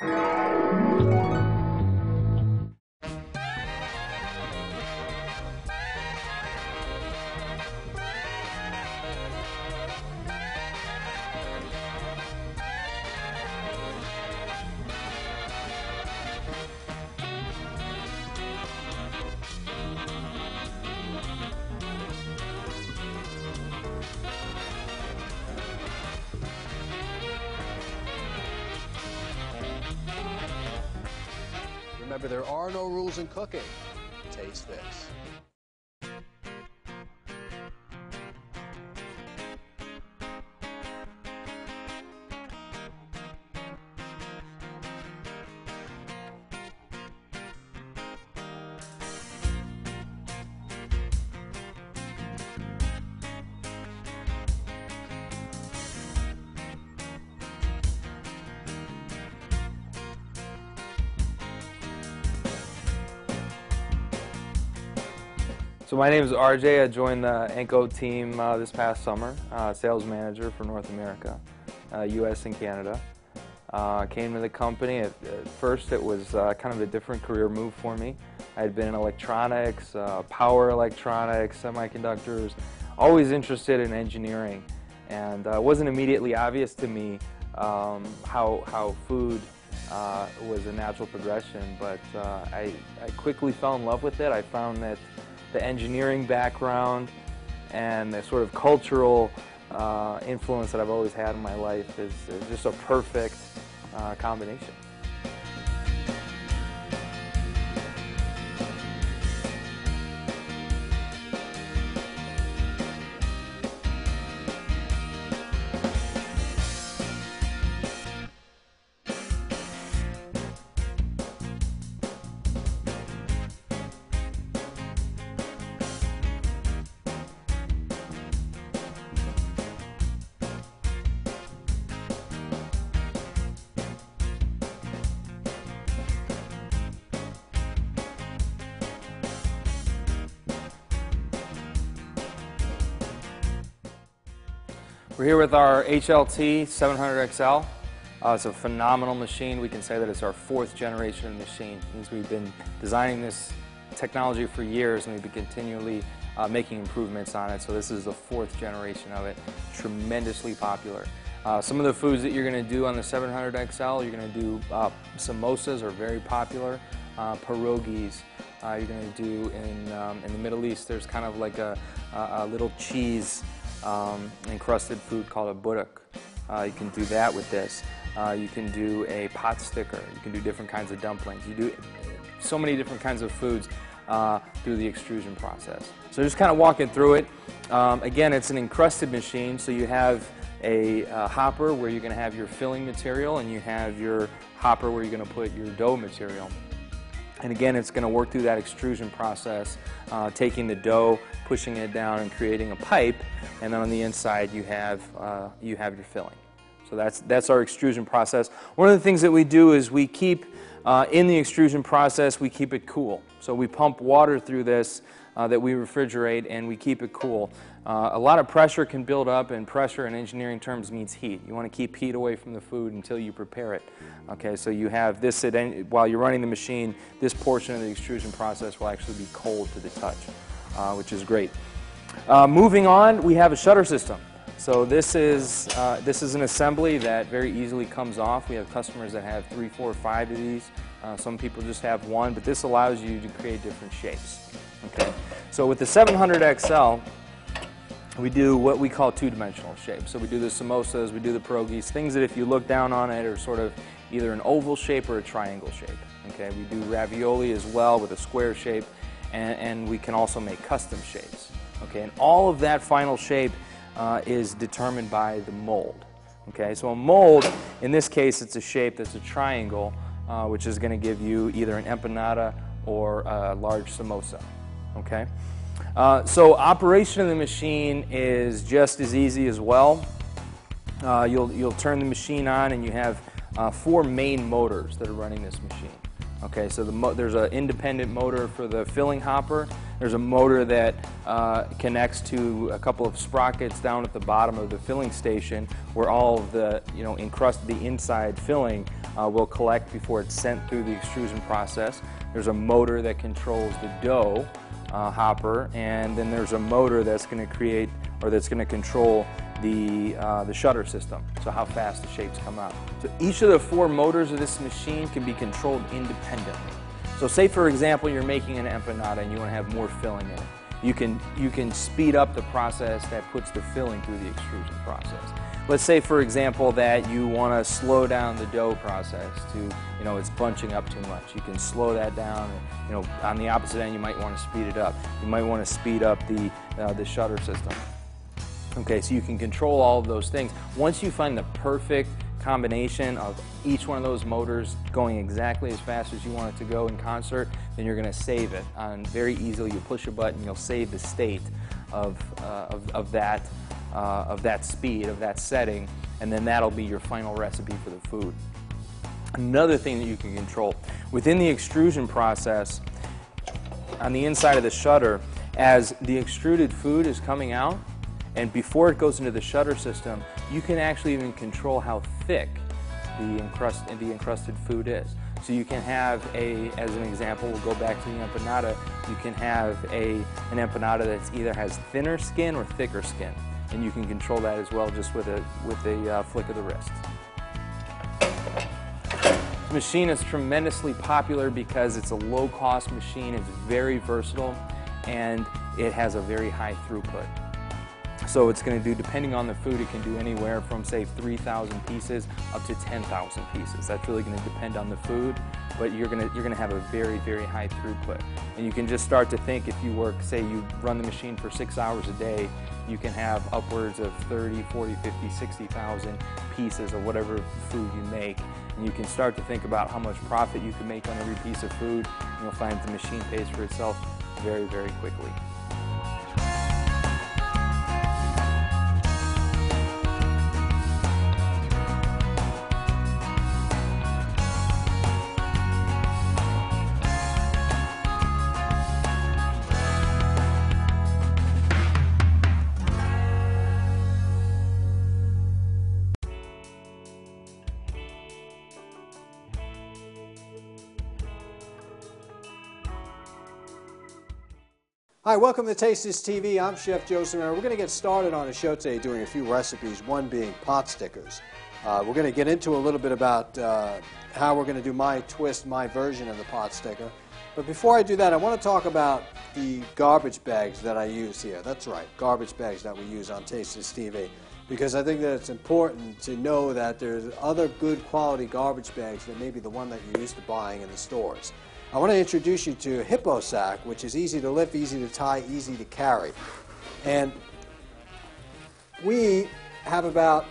Thank. Remember, there are no rules in cooking. Taste this. So my name is RJ. I joined the ANKO team uh, this past summer, uh, sales manager for North America, uh, U.S. and Canada. Uh, came to the company. At, at first, it was uh, kind of a different career move for me. I had been in electronics, uh, power electronics, semiconductors, always interested in engineering, and it wasn't immediately obvious to me um, how how food was a natural progression. But I, I quickly fell in love with it. I found that the engineering background and the sort of cultural uh, influence that I've always had in my life is, is just a perfect uh, combination. We're here with our HLT 700XL. Uh, it's a phenomenal machine. We can say that it's our fourth generation machine. It means we've been designing this technology for years and we've been continually uh, making improvements on it. So this is the fourth generation of it. Tremendously popular. Uh, some of the foods that you're going to do on the 700XL, you're going to do uh, samosas are very popular, uh, pierogies. Uh, you're going to do in, um, in the Middle East, there's kind of like a, a, a little cheese um, encrusted food called a buduk. Uh, you can do that with this. Uh, you can do a pot sticker. You can do different kinds of dumplings. You do so many different kinds of foods uh, through the extrusion process. So just kind of walking through it. Um, again, it's an encrusted machine, so you have a hopper where you're going to have your filling material and you have your hopper where you're going to put your dough material. And again, it's going to work through that extrusion process, uh, taking the dough, pushing it down, and creating a pipe. And then on the inside, you have uh, you have your filling. So that's that's our extrusion process. One of the things that we do is we keep uh, in the extrusion process, we keep it cool. So we pump water through this uh, that we refrigerate, and we keep it cool. Uh, a lot of pressure can build up, and pressure in engineering terms means heat. You want to keep heat away from the food until you prepare it. Okay, so you have this at any, while you're running the machine, this portion of the extrusion process will actually be cold to the touch, uh, which is great. Uh, moving on, we have a shutter system. So this is, uh, this is an assembly that very easily comes off. We have customers that have three, four, five of these. Uh, some people just have one, but this allows you to create different shapes. Okay, so with the 700XL, we do what we call two-dimensional shapes. So we do the samosas, we do the pierogies, things that if you look down on it are sort of either an oval shape or a triangle shape. Okay, we do ravioli as well with a square shape, and, and we can also make custom shapes. Okay, and all of that final shape uh, is determined by the mold. Okay, so a mold, in this case, it's a shape that's a triangle, uh, which is going to give you either an empanada or a large samosa. Okay. Uh, so operation of the machine is just as easy as well. Uh, you'll, you'll turn the machine on and you have uh, four main motors that are running this machine. Okay, so the there's an independent motor for the filling hopper. There's a motor that uh, connects to a couple of sprockets down at the bottom of the filling station where all of the, you know, encrusted the inside filling uh, will collect before it's sent through the extrusion process. There's a motor that controls the dough uh, hopper, and then there's a motor that's going to create or that's going to control the, uh, the shutter system, so how fast the shapes come out. So each of the four motors of this machine can be controlled independently. So say for example you're making an empanada and you want to have more filling in it. You can, you can speed up the process that puts the filling through the extrusion process. Let's say, for example, that you want to slow down the dough process to, you know, it's bunching up too much. You can slow that down. You know, on the opposite end, you might want to speed it up. You might want to speed up the, uh, the shutter system. Okay, so you can control all of those things. Once you find the perfect combination of each one of those motors going exactly as fast as you want it to go in concert, then you're going to save it. And very easily, you push a button, you'll save the state of, uh, of, of, that, uh, of that speed, of that setting, and then that'll be your final recipe for the food. Another thing that you can control, within the extrusion process, on the inside of the shutter, as the extruded food is coming out, and before it goes into the shutter system, you can actually even control how thick the, encrust, the encrusted food is. So you can have a, as an example, we'll go back to the empanada, you can have a, an empanada that either has thinner skin or thicker skin. And you can control that as well just with a, with a uh, flick of the wrist. The machine is tremendously popular because it's a low-cost machine, it's very versatile, and it has a very high throughput. So it's going to do, depending on the food, it can do anywhere from say 3,000 pieces up to 10,000 pieces. That's really going to depend on the food, but you're going to you're going to have a very very high throughput. And you can just start to think if you work, say you run the machine for six hours a day, you can have upwards of 30, 40, 50, 60,000 pieces of whatever food you make. And you can start to think about how much profit you can make on every piece of food. And you'll find the machine pays for itself very, very quickly. Hi, welcome to Taste This TV. I'm Chef Joe Samara. We're going to get started on a show today doing a few recipes, one being pot stickers. Uh, we're going to get into a little bit about uh, how we're going to do my twist, my version of the pot sticker. But before I do that, I want to talk about the garbage bags that I use here. That's right, garbage bags that we use on Taste This TV. Because I think that it's important to know that there's other good quality garbage bags than maybe the one that you're used to buying in the stores. I want to introduce you to Hippo Sak, which is easy to lift, easy to tie, easy to carry. And we have about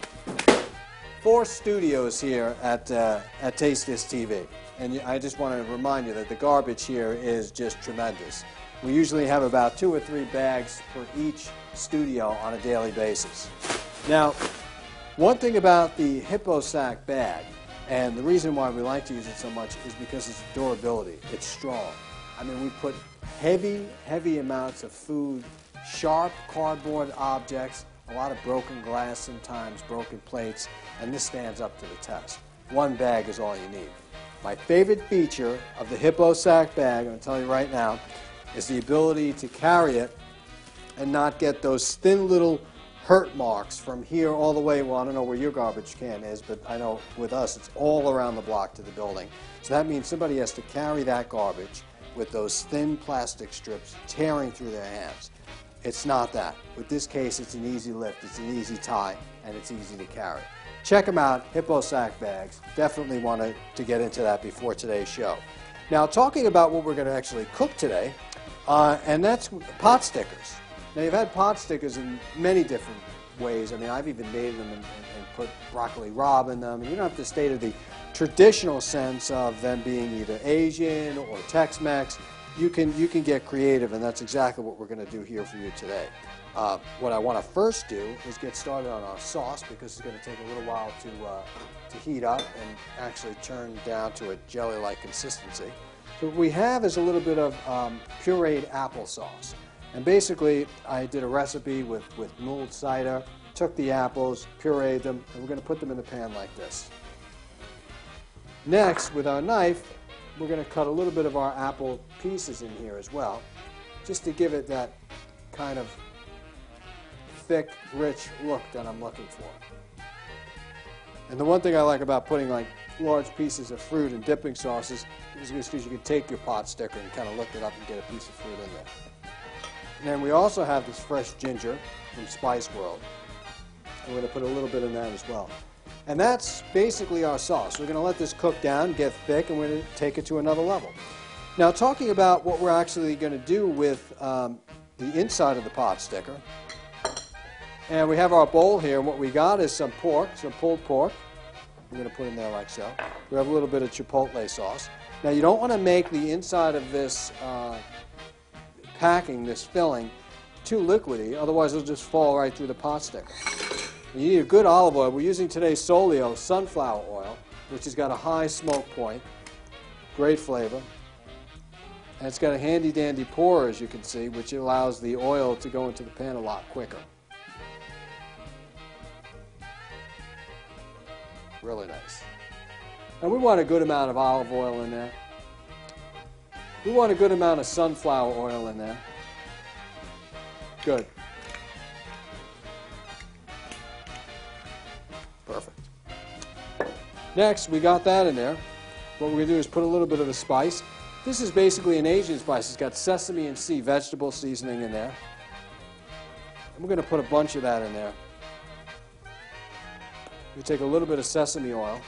four studios here at, uh, at Taste This TV. And I just want to remind you that the garbage here is just tremendous. We usually have about two or three bags for each studio on a daily basis. Now, one thing about the Hippo Sak bag and the reason why we like to use it so much is because its durability. It's strong. I mean, we put heavy, heavy amounts of food, sharp cardboard objects, a lot of broken glass sometimes, broken plates, and this stands up to the test. One bag is all you need. My favorite feature of the Hippo Sak bag, I'm going to tell you right now, is the ability to carry it and not get those thin little hurt marks from here all the way. Well, I don't know where your garbage can is, but I know with us it's all around the block to the building. So that means somebody has to carry that garbage with those thin plastic strips tearing through their hands. It's not that. With this case, it's an easy lift, it's an easy tie, and it's easy to carry. Check them out, Hippo Sak Bags. Definitely wanted to get into that before today's show. Now, talking about what we're going to actually cook today, uh, and that's pot stickers. Now, you've had pot stickers in many different ways. I mean, I've even made them and, and, and put broccoli rabe in them. And you don't have to stay to the traditional sense of them being either Asian or Tex-Mex. You can, you can get creative, and that's exactly what we're going to do here for you today. Uh, what I want to first do is get started on our sauce because it's going to take a little while to, uh, to heat up and actually turn down to a jelly-like consistency. So what we have is a little bit of um, pureed applesauce. And basically, I did a recipe with, with mulled cider, took the apples, pureed them, and we're going to put them in the pan like this. Next, with our knife, we're going to cut a little bit of our apple pieces in here as well, just to give it that kind of thick, rich look that I'm looking for. And the one thing I like about putting like large pieces of fruit in dipping sauces is because you can take your pot sticker and kind of lift it up and get a piece of fruit in there. And then we also have this fresh ginger from Spice World. I'm going to put a little bit in that as well. And that's basically our sauce. We're going to let this cook down, get thick, and we're going to take it to another level. Now, talking about what we're actually going to do with um, the inside of the pot sticker, and we have our bowl here, and what we got is some pork, some pulled pork. We're going to put in there like so. We have a little bit of chipotle sauce. Now, you don't want to make the inside of this uh, packing, this filling, too liquidy, otherwise it'll just fall right through the pot. You need a good olive oil. We're using today Solio sunflower oil, which has got a high smoke point, great flavor. And it's got a handy dandy pour, as you can see, which allows the oil to go into the pan a lot quicker. Really nice. And we want a good amount of olive oil in there. We want a good amount of sunflower oil in there. Good. Perfect. Next, we got that in there. What we're going to do is put a little bit of the spice. This is basically an Asian spice. It's got sesame and sea vegetable seasoning in there. And we're going to put a bunch of that in there. We take a little bit of sesame oil.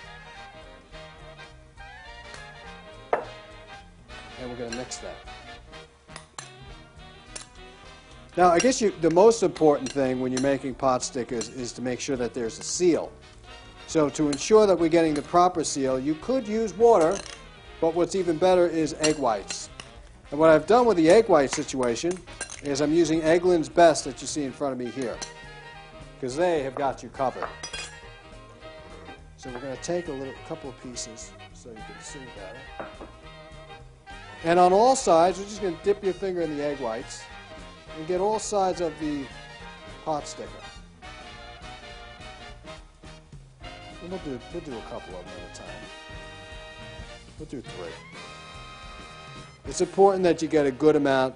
And we're going to mix that. Now, I guess you, the most important thing when you're making pot stickers is to make sure that there's a seal. So to ensure that we're getting the proper seal, you could use water, but what's even better is egg whites. And what I've done with the egg white situation is I'm using Eggland's Best that you see in front of me here, because they have got you covered. So we're going to take a little, couple of pieces so you can see better. And on all sides, we're just going to dip your finger in the egg whites and get all sides of the pot sticker. And we'll do, we'll do a couple of them at a time. We'll do three. It's important that you get a good amount.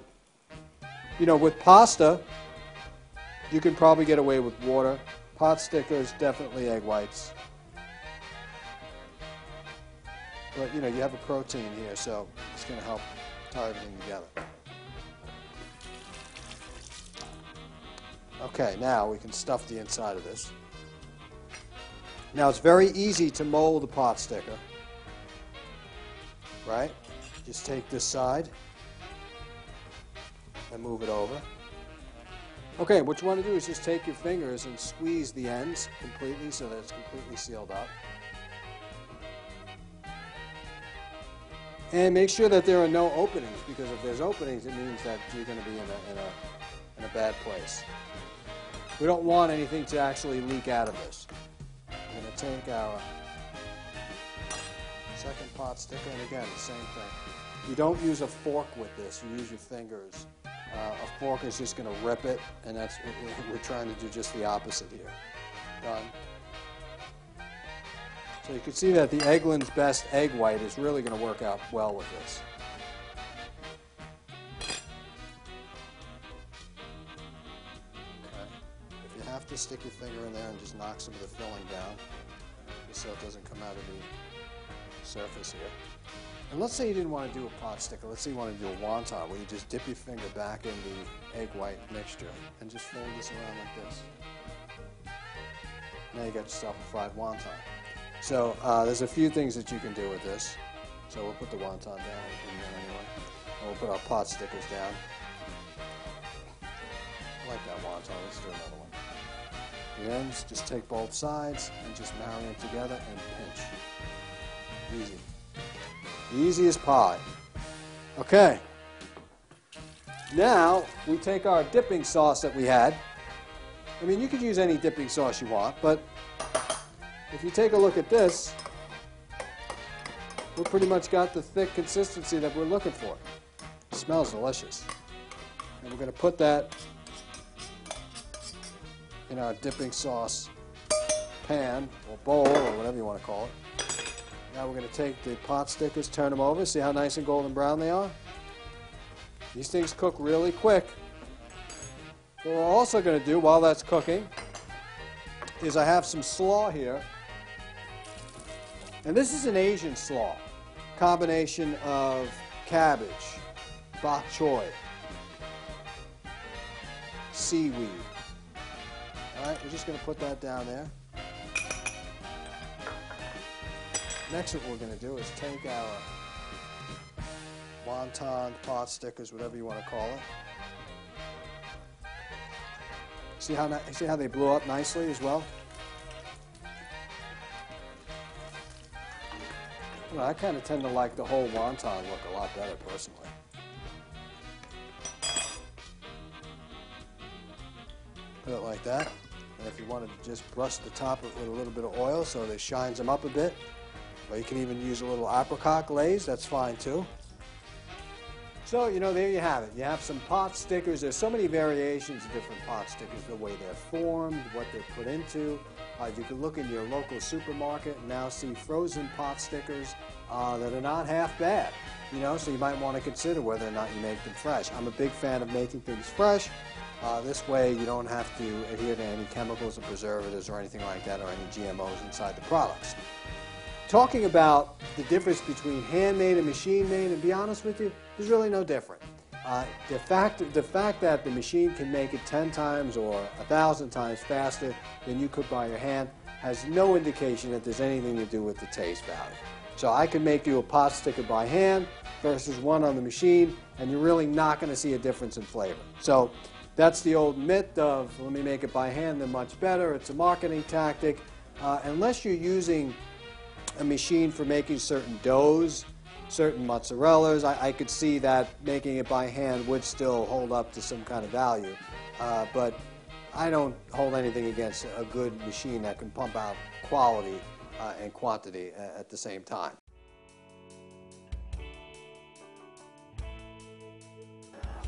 You know, with pasta, you can probably get away with water. Pot stickers, definitely egg whites. But, you know, you have a protein here, so it's going to help tie everything together. Okay, now we can stuff the inside of this. Now it's very easy to mold a pot sticker. Right? Just take this side and move it over. Okay, what you want to do is just take your fingers and squeeze the ends completely so that it's completely sealed up. And make sure that there are no openings because if there's openings, it means that you're going to be in a, in a, in a bad place. We don't want anything to actually leak out of this. We're going to take our second pot sticker, and again, the same thing. You don't use a fork with this, you use your fingers. Uh, a fork is just going to rip it, and that's we're trying to do just the opposite here. Done. So you can see that the Eggland's Best Egg White is really going to work out well with this. If you have to stick your finger in there and just knock some of the filling down just so it doesn't come out of the surface here. And let's say you didn't want to do a pot sticker. Let's say you want to do a wonton where you just dip your finger back in the egg white mixture and just fold this around like this. Now you got yourself a fried wonton. So uh, there's a few things that you can do with this. So we'll put the wonton down anyway. And we'll put our pot stickers down. I like that wonton. Let's do another one. The ends, just take both sides and just marry them together and pinch. Easy. Easy as pie. Okay. Now we take our dipping sauce that we had. I mean, you could use any dipping sauce you want, but if you take a look at this, we've pretty much got the thick consistency that we're looking for. It smells delicious. And we're going to put that in our dipping sauce pan or bowl or whatever you want to call it. Now we're going to take the pot stickers, turn them over, see how nice and golden brown they are. These things cook really quick. What we're also going to do while that's cooking is I have some slaw here. And this is an Asian slaw, combination of cabbage, bok choy, seaweed. All right, we're just going to put that down there. Next, what we're going to do is take our wonton, pot stickers, whatever you want to call it. See how, see how they blew up nicely as well? I kind of tend to like the whole wonton look a lot better personally. Put it like that. And if you wanted to just brush the top with a little bit of oil so that it shines them up a bit, or you can even use a little apricot glaze, that's fine too. So, you know, there you have it. You have some pot stickers. There's so many variations of different pot stickers, the way they're formed, what they're put into. Uh, you can look in your local supermarket and now see frozen pot stickers uh, that are not half bad. You know, so you might want to consider whether or not you make them fresh. I'm a big fan of making things fresh. Uh, this way, you don't have to adhere to any chemicals or preservatives or anything like that or any GMOs inside the products talking about the difference between handmade and machine made, and be honest with you, there's really no difference. Uh, the, fact, the fact that the machine can make it 10 times or 1,000 times faster than you could by your hand has no indication that there's anything to do with the taste value. So I can make you a pot sticker by hand versus one on the machine, and you're really not going to see a difference in flavor. So that's the old myth of let me make it by hand, they're much better. It's a marketing tactic. Uh, unless you're using a machine for making certain doughs, certain mozzarellas. I, I, could see that making it by hand would still hold up to some kind of value. Uh, but I don't hold anything against a good machine that can pump out quality uh, and quantity at the same time.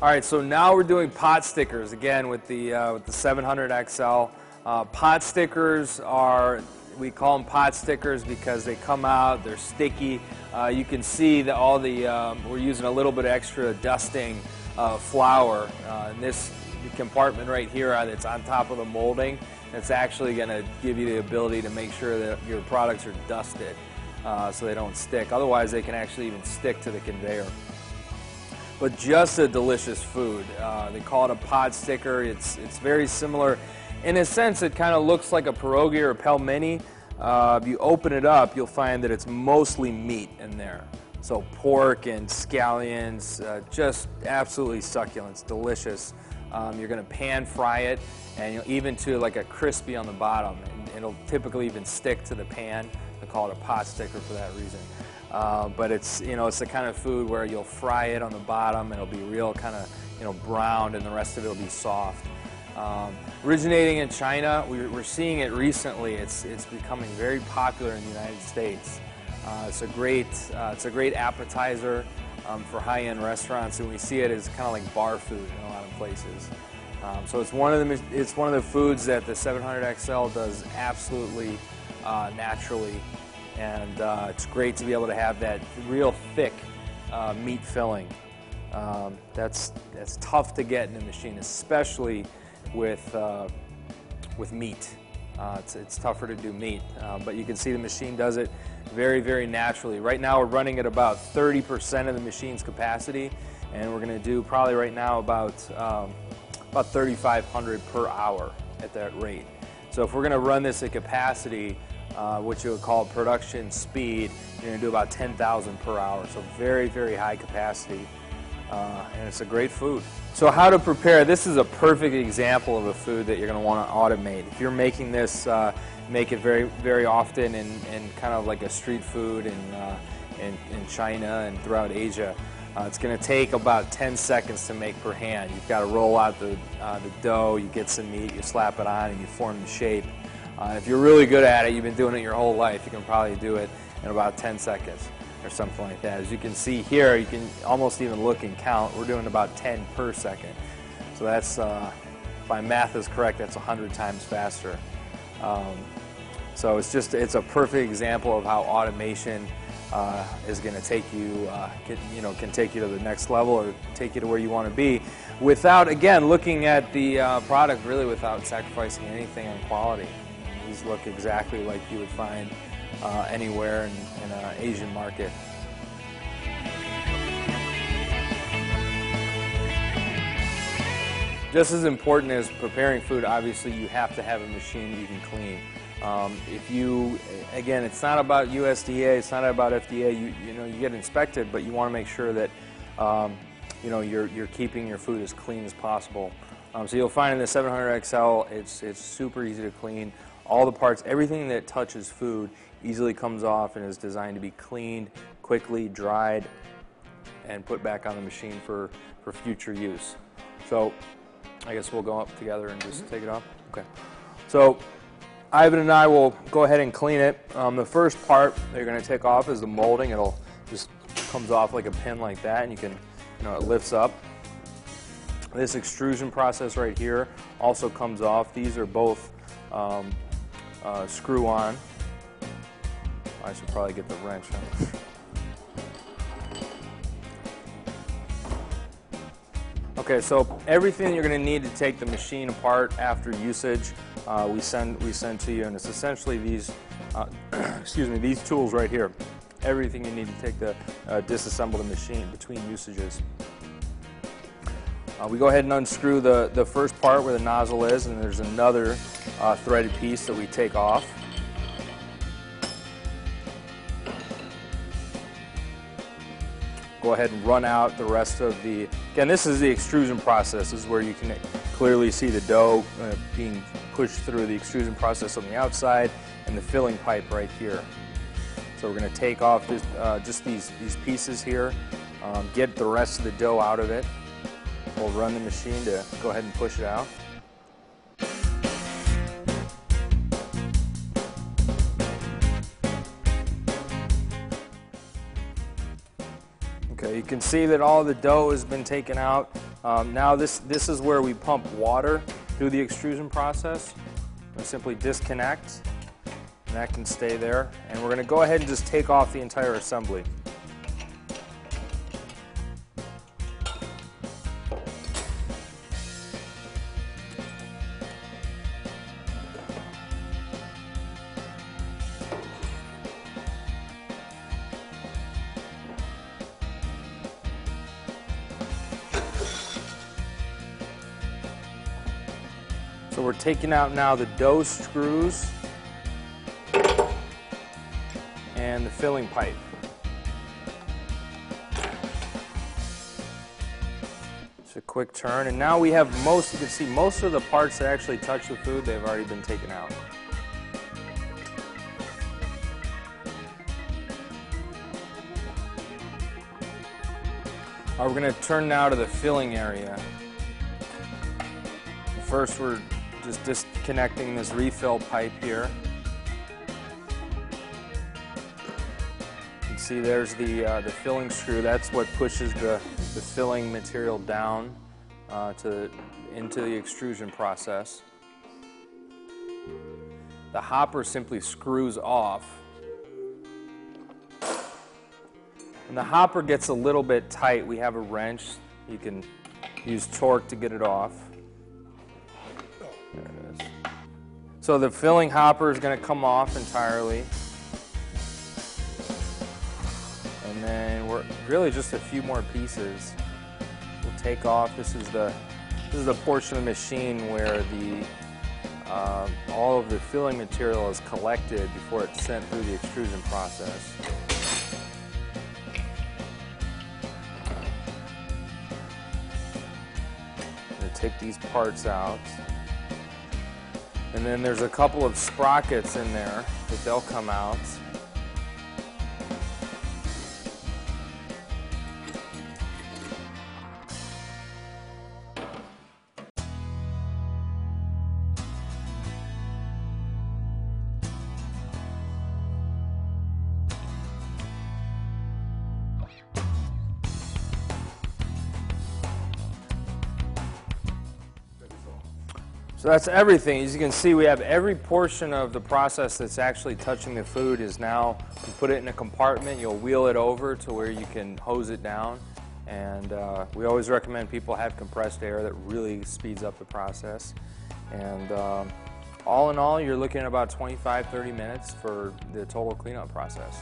All right, so now we're doing pot stickers again with the uh, with the 700 XL. Uh, pot stickers are we call them pot stickers because they come out, they're sticky. Uh, you can see that all the, um, we're using a little bit extra dusting uh, flour uh, in this compartment right here uh, that's on top of the molding. It's actually going to give you the ability to make sure that your products are dusted uh, so they don't stick. Otherwise, they can actually even stick to the conveyor but just a delicious food. Uh, they call it a pot sticker. It's, it's very similar in a sense, it kind of looks like a pierogi or a pelmeni. Uh, if you open it up, you'll find that it's mostly meat in there. So pork and scallions, uh, just absolutely succulent. Delicious. Um, you're going to pan fry it, and you'll even to like a crispy on the bottom. And it'll typically even stick to the pan. They call it a pot sticker for that reason. Uh, but it's you know it's the kind of food where you'll fry it on the bottom. And it'll be real kind of you know browned, and the rest of it will be soft. Um, originating in China, we're, seeing it recently. It's, it's becoming very popular in the United States. Uh, it's, a great, uh, it's a great appetizer um, for high-end restaurants, and we see it as kind of like bar food in a lot of places. Um, so it's one of the it's one of the foods that the 700 XL does absolutely uh, naturally, and uh, it's great to be able to have that real thick uh, meat filling. Um, that's that's tough to get in a machine, especially with, uh, with meat. Uh, it's, it's tougher to do meat, uh, but you can see the machine does it very, very naturally. Right now we're running at about 30% of the machine's capacity, and we're going to do probably right now about, um, about 3,500 per hour at that rate. So if we're going to run this at capacity, uh, which you would call production speed, you're going to do about 10,000 per hour. So very, very high capacity uh, and it's a great food. So how to prepare, this is a perfect example of a food that you're going to want to automate. If you're making this, uh, make it very, very often in, in kind of like a street food in, uh, in, in China and throughout Asia. Uh, it's going to take about 10 seconds to make per hand. You've got to roll out the, uh, the dough, you get some meat, you slap it on, and you form the shape. Uh, if you're really good at it, you've been doing it your whole life, you can probably do it in about 10 seconds or something like that. As you can see here, you can almost even look and count. We're doing about 10 per second. So that's, uh, if my math is correct, that's 100 times faster. Um, So it's just it's a perfect example of how automation uh, is going to take you, uh, can, you know, can take you to the next level or take you to where you want to be, without again looking at the uh, product really without sacrificing anything on quality. These look exactly like you would find uh, anywhere in, in an Asian market. Just as important as preparing food, obviously you have to have a machine you can clean. Um, if you, again, it's not about USDA, it's not about FDA. You, you know, you get inspected, but you want to make sure that, um, you know, you're, you're keeping your food as clean as possible. Um, so you'll find in the 700XL, it's, it's super easy to clean. All the parts, everything that touches food easily comes off and is designed to be cleaned, quickly dried, and put back on the machine for, for future use. So I guess we'll go up together and just take it off. Okay. So Ivan and I will go ahead and clean it. Um, the first part that you're going to take off is the molding. It'll just comes off like a pin like that, and you can, you know, it lifts up. This extrusion process right here also comes off. These are both um, uh, screw on. I should probably get the wrench. Huh? Okay, so everything you're going to need to take the machine apart after usage, uh, we send we send to you, and it's essentially these, uh, excuse me, these tools right here. Everything you need to take the uh, disassemble the machine between usages. Uh, we go ahead and unscrew the the first part where the nozzle is, and there's another uh, threaded piece that we take off. Go ahead and run out the rest of the, again, this is the extrusion process. This is where you can clearly see the dough uh, being pushed through the extrusion process on the outside and the filling pipe right here. So we're going to take off this, uh, just these, these pieces here, um, get the rest of the dough out of it. We'll run the machine to go ahead and push it out. Okay, you can see that all the dough has been taken out. Um, now this, this is where we pump water through the extrusion process. We simply disconnect, and that can stay there. And we're going to go ahead and just take off the entire assembly. Taking out now the dough screws and the filling pipe. Just a quick turn, and now we have most, you can see most of the parts that actually touch the food, they've already been taken out. All right, we're going to turn now to the filling area. First, we're just disconnecting this refill pipe here. You can see there's the, uh, the filling screw. That's what pushes the, the filling material down uh, to, into the extrusion process. The hopper simply screws off. When the hopper gets a little bit tight, we have a wrench. You can use torque to get it off. So the filling hopper is going to come off entirely. And then we're really just a few more pieces. We'll take off. This is the this is the portion of the machine where the uh, all of the filling material is collected before it's sent through the extrusion process. I'm going to take these parts out. And then there's a couple of sprockets in there that they'll come out. So that's everything. As you can see, we have every portion of the process that's actually touching the food is now, you put it in a compartment, you'll wheel it over to where you can hose it down. And uh, we always recommend people have compressed air that really speeds up the process. And um, all in all, you're looking at about 25, 30 minutes for the total cleanup process.